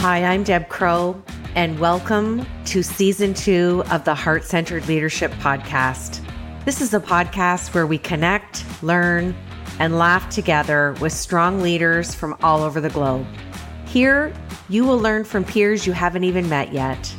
Hi, I'm Deb Crowe, and welcome to season two of the Heart Centered Leadership Podcast. This is a podcast where we connect, learn, and laugh together with strong leaders from all over the globe. Here, you will learn from peers you haven't even met yet.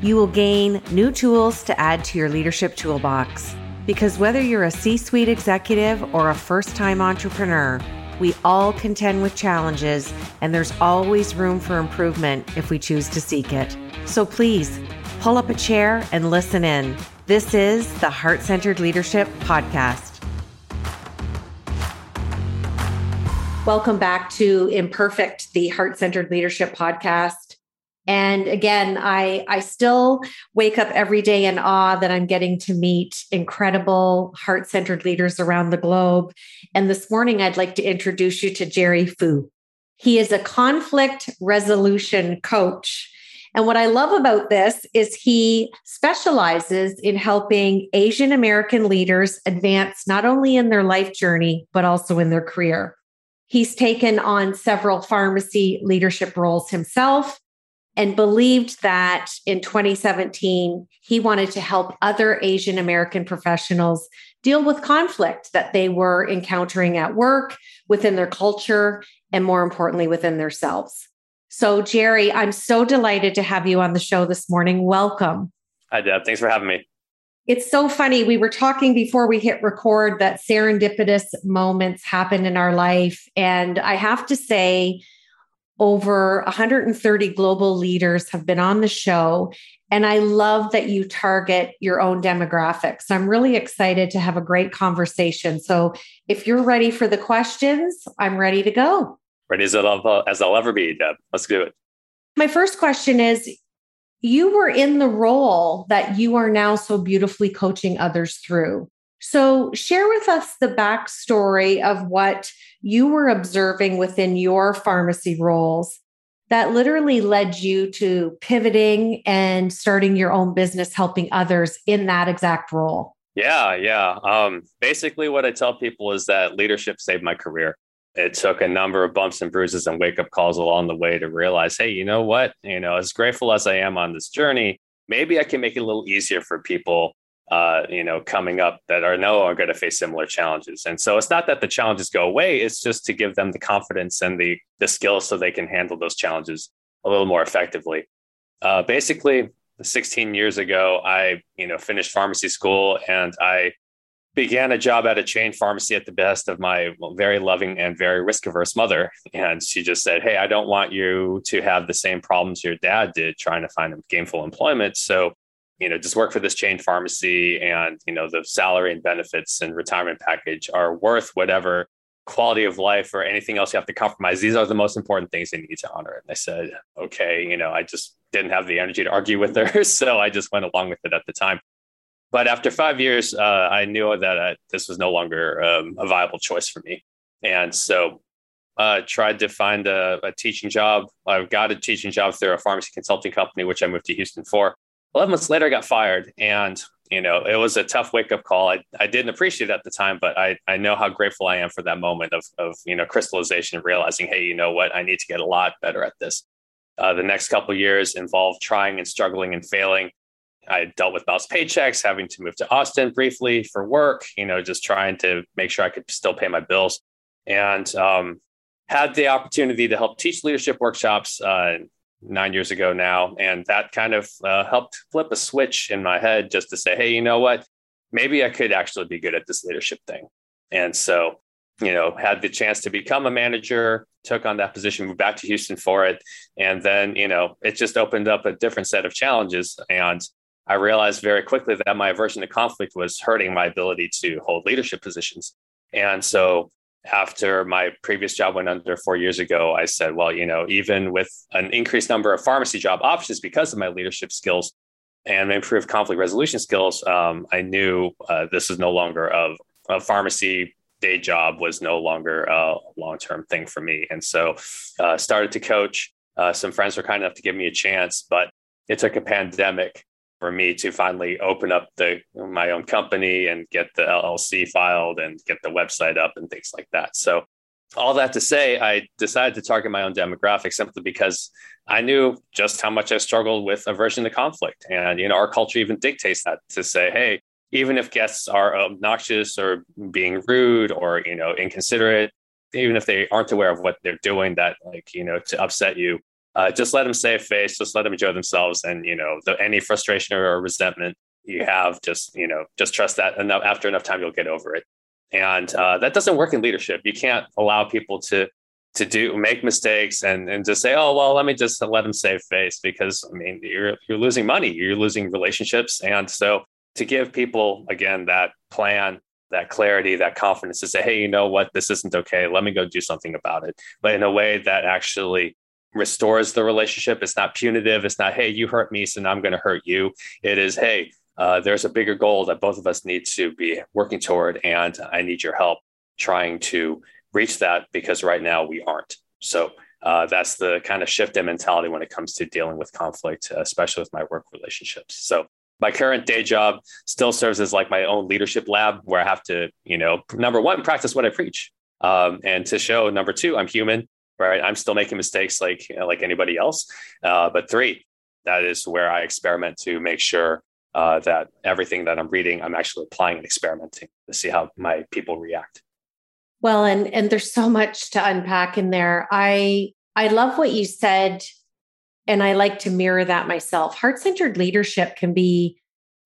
You will gain new tools to add to your leadership toolbox. Because whether you're a C suite executive or a first time entrepreneur, we all contend with challenges, and there's always room for improvement if we choose to seek it. So please pull up a chair and listen in. This is the Heart Centered Leadership Podcast. Welcome back to Imperfect, the Heart Centered Leadership Podcast. And again, I, I still wake up every day in awe that I'm getting to meet incredible heart centered leaders around the globe. And this morning, I'd like to introduce you to Jerry Fu. He is a conflict resolution coach. And what I love about this is he specializes in helping Asian American leaders advance not only in their life journey, but also in their career. He's taken on several pharmacy leadership roles himself and believed that in 2017, he wanted to help other Asian American professionals deal with conflict that they were encountering at work, within their culture, and more importantly, within themselves. So, Jerry, I'm so delighted to have you on the show this morning. Welcome. Hi, Deb. Thanks for having me. It's so funny. We were talking before we hit record that serendipitous moments happen in our life. And I have to say, over 130 global leaders have been on the show. And I love that you target your own demographics. I'm really excited to have a great conversation. So if you're ready for the questions, I'm ready to go. Ready as I'll, as I'll ever be, Deb. Let's do it. My first question is You were in the role that you are now so beautifully coaching others through. So, share with us the backstory of what you were observing within your pharmacy roles that literally led you to pivoting and starting your own business, helping others in that exact role. Yeah, yeah. Um, basically, what I tell people is that leadership saved my career. It took a number of bumps and bruises and wake up calls along the way to realize, hey, you know what? You know, as grateful as I am on this journey, maybe I can make it a little easier for people uh, you know, coming up that are no are going to face similar challenges. And so it's not that the challenges go away; it's just to give them the confidence and the the skills so they can handle those challenges a little more effectively. Uh, basically, 16 years ago, I you know finished pharmacy school and I began a job at a chain pharmacy at the best of my very loving and very risk averse mother. And she just said, Hey, I don't want you to have the same problems your dad did trying to find gainful employment. So you know just work for this chain pharmacy and you know the salary and benefits and retirement package are worth whatever quality of life or anything else you have to compromise. These are the most important things they need to honor. And i said okay you know i just didn't have the energy to argue with her so i just went along with it at the time. But after five years uh, i knew that uh, this was no longer um, a viable choice for me. And so uh, tried to find a, a teaching job. I got a teaching job through a pharmacy consulting company which i moved to houston for 11 months later, I got fired. And, you know, it was a tough wake up call. I, I didn't appreciate it at the time, but I, I know how grateful I am for that moment of, of, you know, crystallization, realizing, hey, you know what, I need to get a lot better at this. Uh, the next couple years involved trying and struggling and failing. I dealt with mouse paychecks, having to move to Austin briefly for work, you know, just trying to make sure I could still pay my bills. And um, had the opportunity to help teach leadership workshops uh, nine years ago now. And that kind of uh, helped flip a switch in my head just to say, hey, you know what? Maybe I could actually be good at this leadership thing. And so, you know, had the chance to become a manager, took on that position, moved back to Houston for it. And then, you know, it just opened up a different set of challenges. And I realized very quickly that my aversion to conflict was hurting my ability to hold leadership positions. And so after my previous job went under four years ago, I said, well, you know, even with an increased number of pharmacy job options because of my leadership skills and improved conflict resolution skills, um, I knew uh, this is no longer a, a, pharmacy day job was no longer a long term thing for me. And so uh, started to coach. Uh, some friends were kind enough to give me a chance, but it took a pandemic for me to finally open up the my own company and get the LLC filed and get the website up and things like that. So all that to say, I decided to target my own demographic simply because I knew just how much I struggled with aversion to conflict. And, you know, our culture even dictates that to say, hey, even if guests are obnoxious or being rude or, you know, inconsiderate, even if they aren't aware of what they're doing that, like, you know, to upset you, uh, just let them save face, just let them enjoy themselves. And, you know, the, any frustration or resentment you have, just, you know, just trust that. And after enough time, you'll get over it. And uh, that doesn't work in leadership. You can't allow people to to do make mistakes and and just say, oh well, let me just let them save face because I mean you're you're losing money, you're losing relationships, and so to give people again that plan, that clarity, that confidence to say, hey, you know what, this isn't okay. Let me go do something about it, but in a way that actually restores the relationship. It's not punitive. It's not, hey, you hurt me, so now I'm going to hurt you. It is, hey, uh, there's a bigger goal that both of us need to be working toward, and I need your help trying to reach that because right now we aren't. So uh, that's the kind of shift in mentality when it comes to dealing with conflict, especially with my work relationships. So my current day job still serves as like my own leadership lab where I have to, you know, number one, practice what I preach. Um, and to show number two, I'm human, right? I'm still making mistakes like, you know, like anybody else. Uh, but three, that is where I experiment to make sure uh, that everything that I'm reading, I'm actually applying and experimenting to see how my people react. Well, and and there's so much to unpack in there. I I love what you said, and I like to mirror that myself. Heart centered leadership can be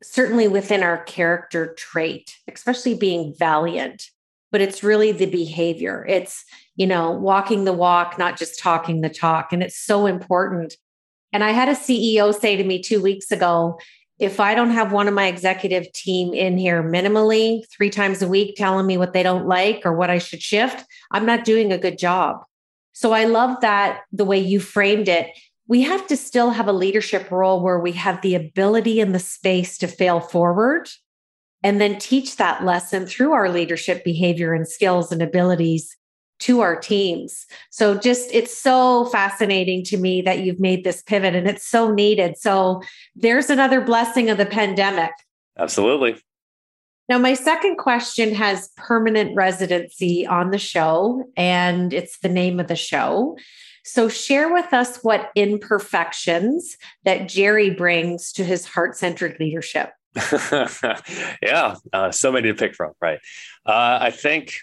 certainly within our character trait, especially being valiant. But it's really the behavior. It's you know walking the walk, not just talking the talk, and it's so important. And I had a CEO say to me two weeks ago, if I don't have one of my executive team in here minimally three times a week telling me what they don't like or what I should shift, I'm not doing a good job. So I love that the way you framed it. We have to still have a leadership role where we have the ability and the space to fail forward and then teach that lesson through our leadership behavior and skills and abilities to our teams. So just it's so fascinating to me that you've made this pivot and it's so needed. So there's another blessing of the pandemic. Absolutely. Now, my second question has permanent residency on the show, and it's the name of the show. So, share with us what imperfections that Jerry brings to his heart centered leadership. yeah, uh, so many to pick from, right? Uh, I think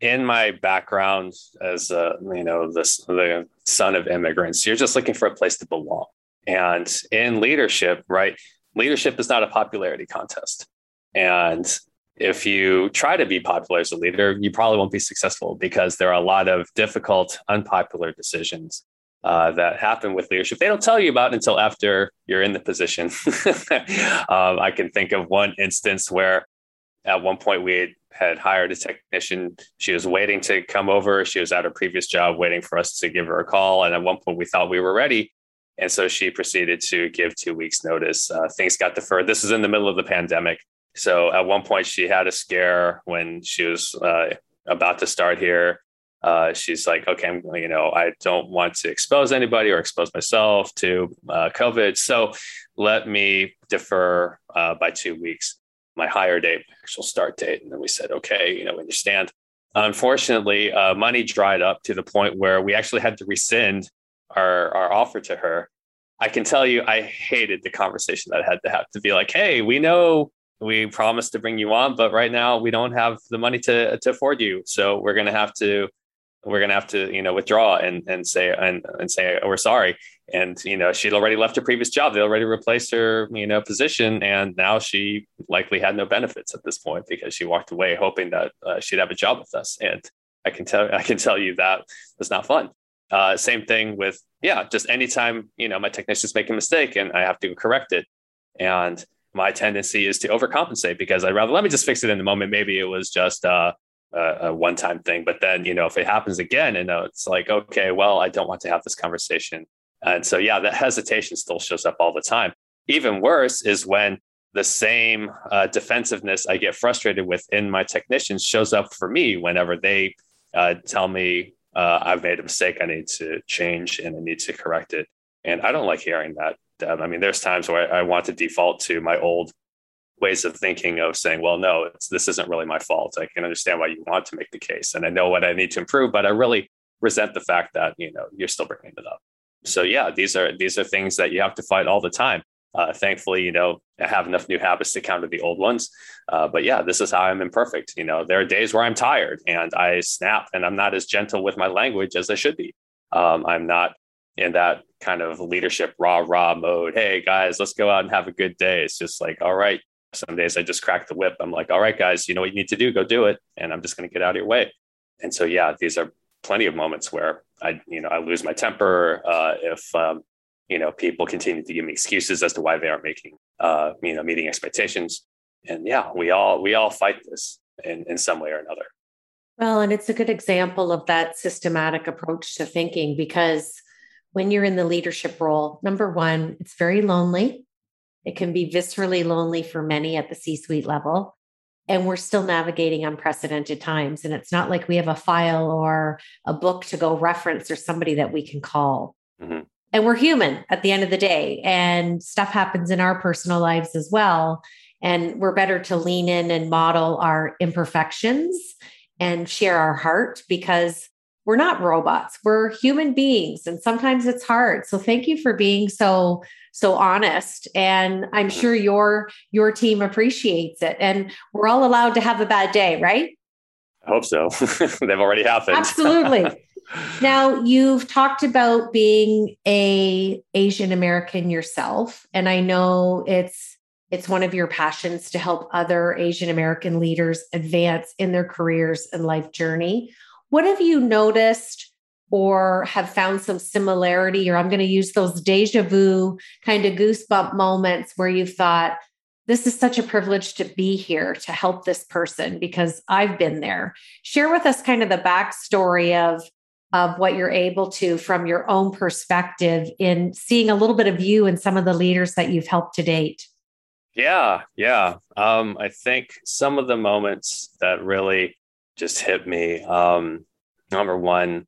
in my background as you know the, the son of immigrants you're just looking for a place to belong and in leadership right leadership is not a popularity contest and if you try to be popular as a leader you probably won't be successful because there are a lot of difficult unpopular decisions uh, that happen with leadership they don't tell you about until after you're in the position um, i can think of one instance where at one point we had hired a technician. She was waiting to come over. She was at her previous job waiting for us to give her a call. And at one point, we thought we were ready. And so she proceeded to give two weeks' notice. Uh, things got deferred. This is in the middle of the pandemic. So at one point, she had a scare when she was uh, about to start here. Uh, she's like, okay, I'm, you know, I don't want to expose anybody or expose myself to uh, COVID. So let me defer uh, by two weeks my hire date, actual start date. And then we said, okay, you know, we understand. Unfortunately, uh, money dried up to the point where we actually had to rescind our, our offer to her. I can tell you, I hated the conversation that I had to have to be like, hey, we know we promised to bring you on, but right now we don't have the money to, to afford you. So we're going to have to we're gonna have to you know withdraw and and say and and say oh, we're sorry. And you know she'd already left her previous job. They already replaced her you know position and now she likely had no benefits at this point because she walked away hoping that uh, she'd have a job with us. And i can tell i can tell you that was not fun. Uh, same thing with yeah just anytime you know my technicians make a mistake and i have to correct it. And my tendency is to overcompensate because I'd rather let me just fix it in the moment. Maybe it was just uh, a, one time thing. But then, you know, if it happens again, and it's like, okay, well, I don't want to have this conversation. And so, yeah, that hesitation still shows up all the time. Even worse is when the same uh, defensiveness I get frustrated with in my technicians shows up for me whenever they uh, tell me uh, I've made a mistake, I need to change and I need to correct it. And I don't like hearing that. I mean, there's times where I want to default to my old ways of thinking of saying, well, no, this isn't really my fault. I can understand why you want to make the case, and I know what I need to improve, but I really resent the fact that you know you're still bringing it up. So yeah, these are these are things that you have to fight all the time. Uh, thankfully, you know, I have enough new habits to counter the old ones. Uh, but yeah, this is how I'm imperfect. You know, there are days where I'm tired and I snap and I'm not as gentle with my language as I should be. Um, I'm not in that kind of leadership rah rah mode. Hey guys, let's go out and have a good day. It's just like, all right. Some days I just crack the whip. I'm like, all right, guys, you know what you need to do, go do it. And I'm just going to get out of your way. And so, yeah, these are plenty of moments where I, you know, I lose my temper. Uh, if, um, you know, people continue to give me excuses as to why they aren't making, uh, you know, meeting expectations. And yeah, we all, we all fight this in, in some way or another. Well, and it's a good example of that systematic approach to thinking because when you're in the leadership role, number one, it's very lonely. It can be viscerally lonely for many at the C suite level. And we're still navigating unprecedented times. And it's not like we have a file or a book to go reference or somebody that we can call. Mm-hmm. And we're human at the end of the day. And stuff happens in our personal lives as well. And we're better to lean in and model our imperfections and share our heart because we're not robots we're human beings and sometimes it's hard so thank you for being so so honest and i'm mm-hmm. sure your your team appreciates it and we're all allowed to have a bad day right? I hope so. They've already happened. Absolutely. Now you've talked about being a asian american yourself and i know it's it's one of your passions to help other asian american leaders advance in their careers and life journey. What have you noticed or have found some similarity, or I'm going to use those deja vu kind of goosebump moments where you've thought, this is such a privilege to be here to help this person because I've been there. Share with us kind of the backstory of of what you're able to from your own perspective in seeing a little bit of you and some of the leaders that you've helped to date. Yeah, yeah. Um, I think some of the moments that really just hit me. Um, number one,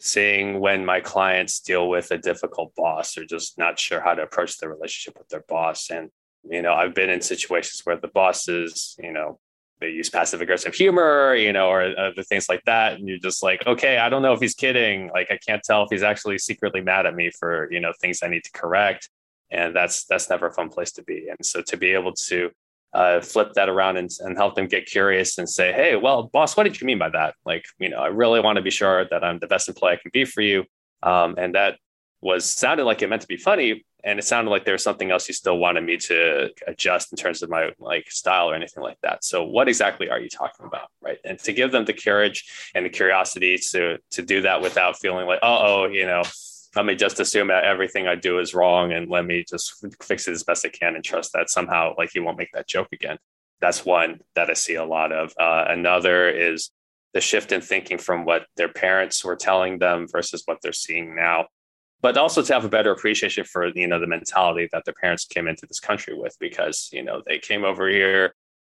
seeing when my clients deal with a difficult boss or just not sure how to approach the relationship with their boss. And, you know, I've been in situations where the bosses, you know, they use passive aggressive humor, you know, or other things like that. And you're just like, okay, I don't know if he's kidding. Like, I can't tell if he's actually secretly mad at me for, you know, things I need to correct. And that's, that's never a fun place to be. And so to be able to uh, flip that around and, and help them get curious and say, hey, well, boss, what did you mean by that? Like, you know, I really want to be sure that I'm the best employee I can be for you. Um, and that was sounded like it meant to be funny. And it sounded like there was something else you still wanted me to adjust in terms of my like style or anything like that. So what exactly are you talking about? Right. And to give them the courage and the curiosity to to do that without feeling like, oh, you know, let me just assume that everything I do is wrong and let me just fix it as best I can and trust that somehow like he won't make that joke again. That's one that I see a lot of. Uh, another is the shift in thinking from what their parents were telling them versus what they're seeing now. But also to have a better appreciation for you know the mentality that their parents came into this country with, because you know they came over here.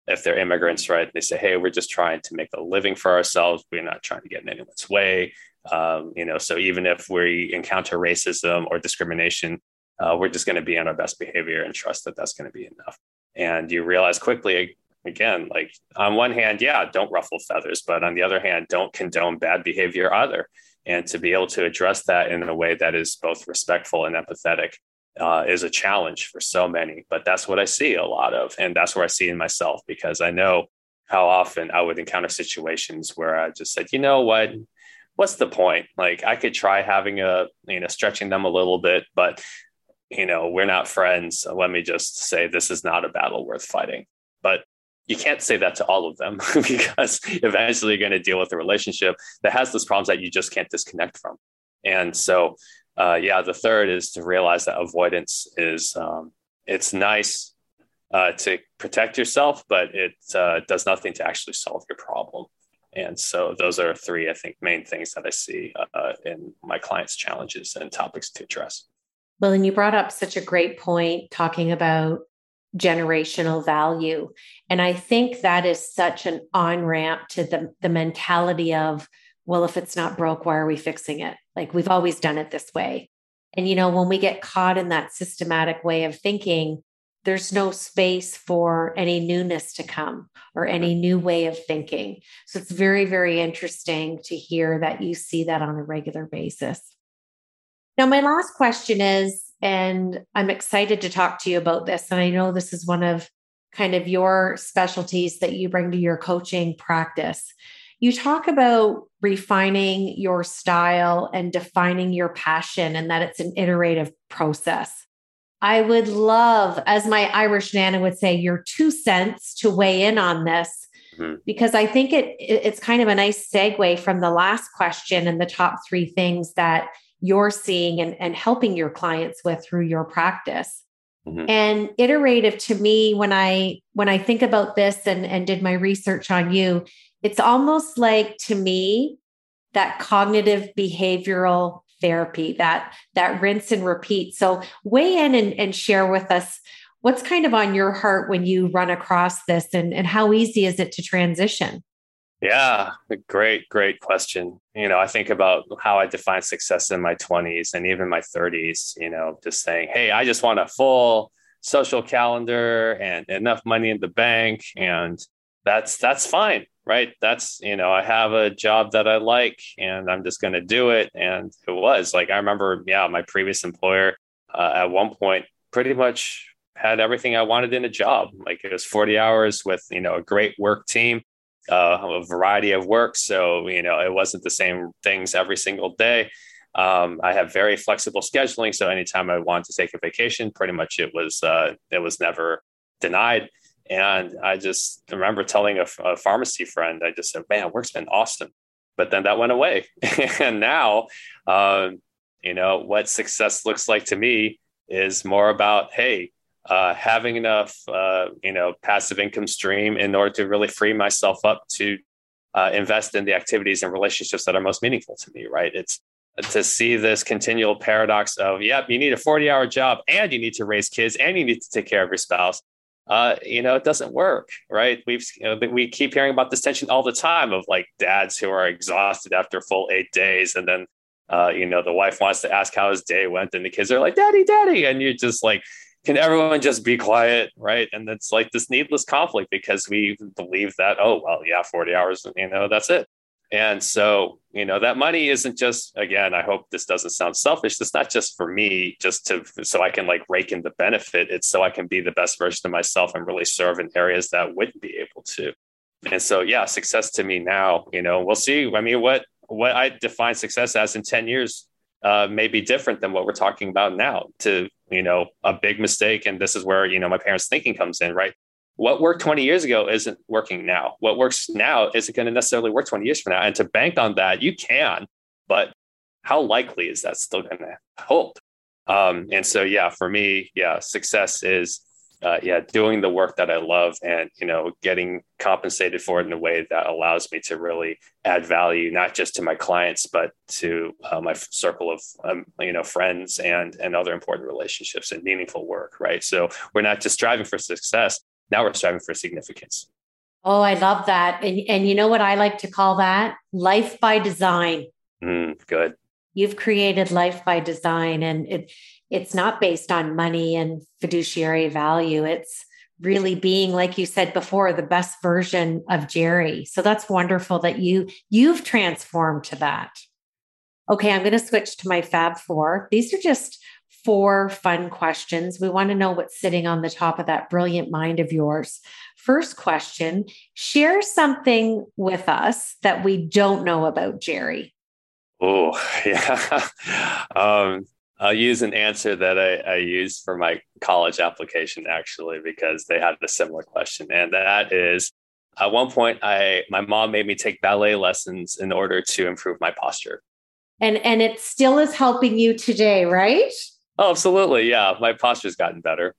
If they're immigrants, right? They say, "Hey, we're just trying to make a living for ourselves. We're not trying to get in anyone's way." Um, you know, so even if we encounter racism or discrimination, uh, we're just going to be on our best behavior and trust that that's going to be enough. And you realize quickly, again, like on one hand, yeah, don't ruffle feathers, but on the other hand, don't condone bad behavior either. And to be able to address that in a way that is both respectful and empathetic uh, is a challenge for so many. But that's what I see a lot of. And that's where I see in myself because I know how often I would encounter situations where I just said, you know what, what's the point? Like I could try having a, you know, stretching them a little bit, but you know, we're not friends. So let me just say this is not a battle worth fighting. But you can't say that to all of them because eventually you're going to deal with a relationship that has those problems that you just can't disconnect from. And so, uh, yeah, the third is to realize that avoidance is um, it's nice uh, to protect yourself, but it uh, does nothing to actually solve your problem. And so those are three, I think, main things that I see uh, in my clients' challenges and topics to address. Well, and you brought up such a great point talking about generational value. And I think that is such an on ramp to the, the mentality of, well, if it's not broke, why are we fixing it? Like we've always done it this way. And, you know, when we get caught in that systematic way of thinking, there's no space for any newness to come or any new way of thinking. So it's very, very interesting to hear that you see that on a regular basis. Now, my last question is, and I'm excited to talk to you about this. And I know this is one of kind of your specialties that you bring to your coaching practice. You talk about refining your style and defining your passion, and that it's an iterative process. I would love, as my Irish Nana would say, your two cents to weigh in on this, mm-hmm. because I think it it's kind of a nice segue from the last question and the top three things that you're seeing and, and helping your clients with through your practice. Mm-hmm. And iterative to me, when I when I think about this and, and did my research on you, it's almost like to me that cognitive behavioral therapy, that that rinse and repeat. So weigh in and, and share with us what's kind of on your heart when you run across this and, and how easy is it to transition? Yeah, great, great question. You know, I think about how I define success in my 20s and even my 30s, you know, just saying, hey, I just want a full social calendar and enough money in the bank. And that's that's fine right? That's you know i have a job that i like and i'm just going to do it. And it was like i remember yeah my previous employer uh, at one point pretty much had everything i wanted in a job. Like it was 40 hours with you know a great work team uh, a variety of work. So you know it wasn't the same things every single day. Um, I have very flexible scheduling, so anytime I wanted to take a vacation, pretty much it was uh, it was never denied. And I just remember telling a, a pharmacy friend, I just said, man, work's been awesome. But then that went away. and now, um, you know, what success looks like to me is more about, hey, uh, having enough, uh, you know, passive income stream in order to really free myself up to uh, invest in the activities and relationships that are most meaningful to me, right? It's to see this continual paradox of, yep, you need a 40 hour job and you need to raise kids and you need to take care of your spouse uh, you know, it doesn't work, right? We've you know, we keep hearing about this tension all the time of like dads who are exhausted after full eight days, and then uh, you know the wife wants to ask how his day went, and the kids are like, "Daddy, daddy," and you're just like, "Can everyone just be quiet?" Right? And it's like this needless conflict because we believe that, oh well, yeah, forty hours, you know, that's it. And so, you know, that money isn't just, again, I hope this doesn't sound selfish. It's not just for me, just to, so I can like rake in the benefit. It's so I can be the best version of myself and really serve in areas that wouldn't be able to. And so, yeah, success to me now, you know, we'll see. I mean, what, what I define success as in 10 years uh, may be different than what we're talking about now to, you know, a big mistake. And this is where, you know, my parents' thinking comes in, right? What worked 20 years ago isn't working now. What works now isn't going to necessarily work 20 years from now. And to bank on that, you can, but how likely is that still going to hold? Um, and so, yeah, for me, yeah, success is, uh, yeah, doing the work that I love and, you know, getting compensated for it in a way that allows me to really add value, not just to my clients, but to uh, my circle of, um, you know, friends and, and other important relationships and meaningful work. Right. So we're not just striving for success, now we're striving for significance. Oh, I love that. And, and you know what I like to call that? Life by design. Mm, good. You've created life by design, and it it's not based on money and fiduciary value. It's really being, like you said before, the best version of Jerry. So that's wonderful that you you've transformed to that. Okay, I'm going to switch to my Fab Four. These are just four fun questions. We want to know what's sitting on the top of that brilliant mind of yours. First question share something with us that we don't know about Jerry. Oh, yeah. um, I'll use an answer that I, I used for my college application actually, because they had a similar question. And that is at one point, I my mom made me take ballet lessons in order to improve my posture. And and it still is helping you today, right? Oh, absolutely. Yeah. My posture's gotten better.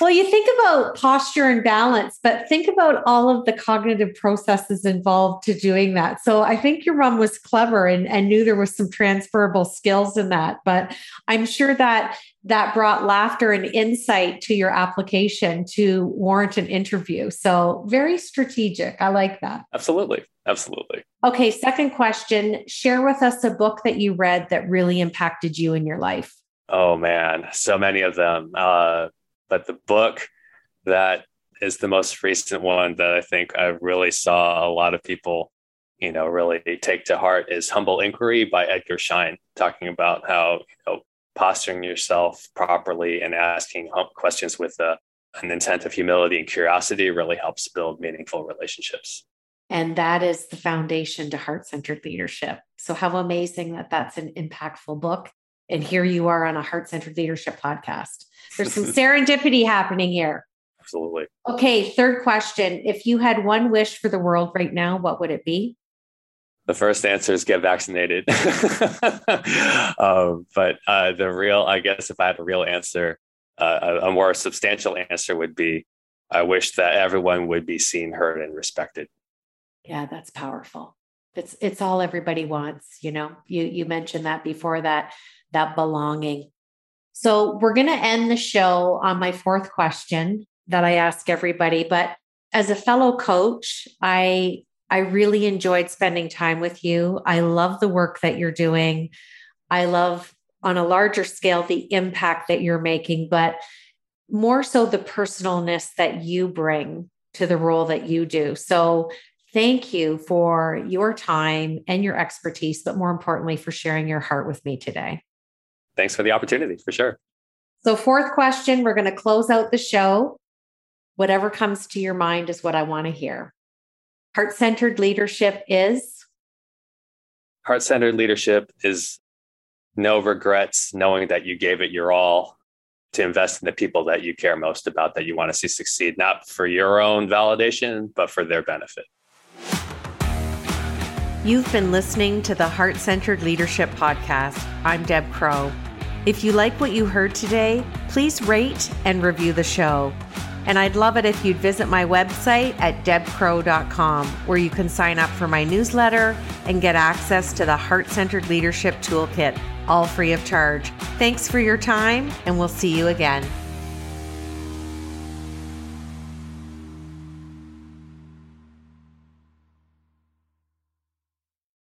Well, you think about posture and balance, but think about all of the cognitive processes involved to doing that. So I think your mom was clever and, and knew there was some transferable skills in that. But I'm sure that that brought laughter and insight to your application to warrant an interview. So very strategic. I like that. Absolutely. Absolutely. Okay. Second question Share with us a book that you read that really impacted you in your life. Oh man, so many of them. Uh, But the book that is the most recent one that I think I really saw a lot of people, you know, really take to heart is Humble Inquiry by Edgar Schein, talking about how, you know, posturing yourself properly and asking questions with a, an intent of humility and curiosity really helps build meaningful relationships. And that is the foundation to heart centered leadership. So, how amazing that that's an impactful book. And here you are on a heart centered leadership podcast. There's some serendipity happening here. Absolutely. Okay, third question. If you had one wish for the world right now, what would it be? The first answer is get vaccinated. um, but uh, the real, I guess, if I had a real answer, uh, a, a more substantial answer would be I wish that everyone would be seen, heard, and respected. Yeah, that's powerful. It's it's all everybody wants, you know. You you mentioned that before that that belonging. So we're going to end the show on my fourth question that I ask everybody, but as a fellow coach, I I really enjoyed spending time with you. I love the work that you're doing. I love on a larger scale the impact that you're making, but more so the personalness that you bring to the role that you do. So Thank you for your time and your expertise, but more importantly, for sharing your heart with me today. Thanks for the opportunity, for sure. So, fourth question, we're going to close out the show. Whatever comes to your mind is what I want to hear. Heart centered leadership is? Heart centered leadership is no regrets, knowing that you gave it your all to invest in the people that you care most about, that you want to see succeed, not for your own validation, but for their benefit. You've been listening to the Heart Centered Leadership Podcast. I'm Deb Crowe. If you like what you heard today, please rate and review the show. And I'd love it if you'd visit my website at debcrowe.com, where you can sign up for my newsletter and get access to the Heart Centered Leadership Toolkit, all free of charge. Thanks for your time, and we'll see you again.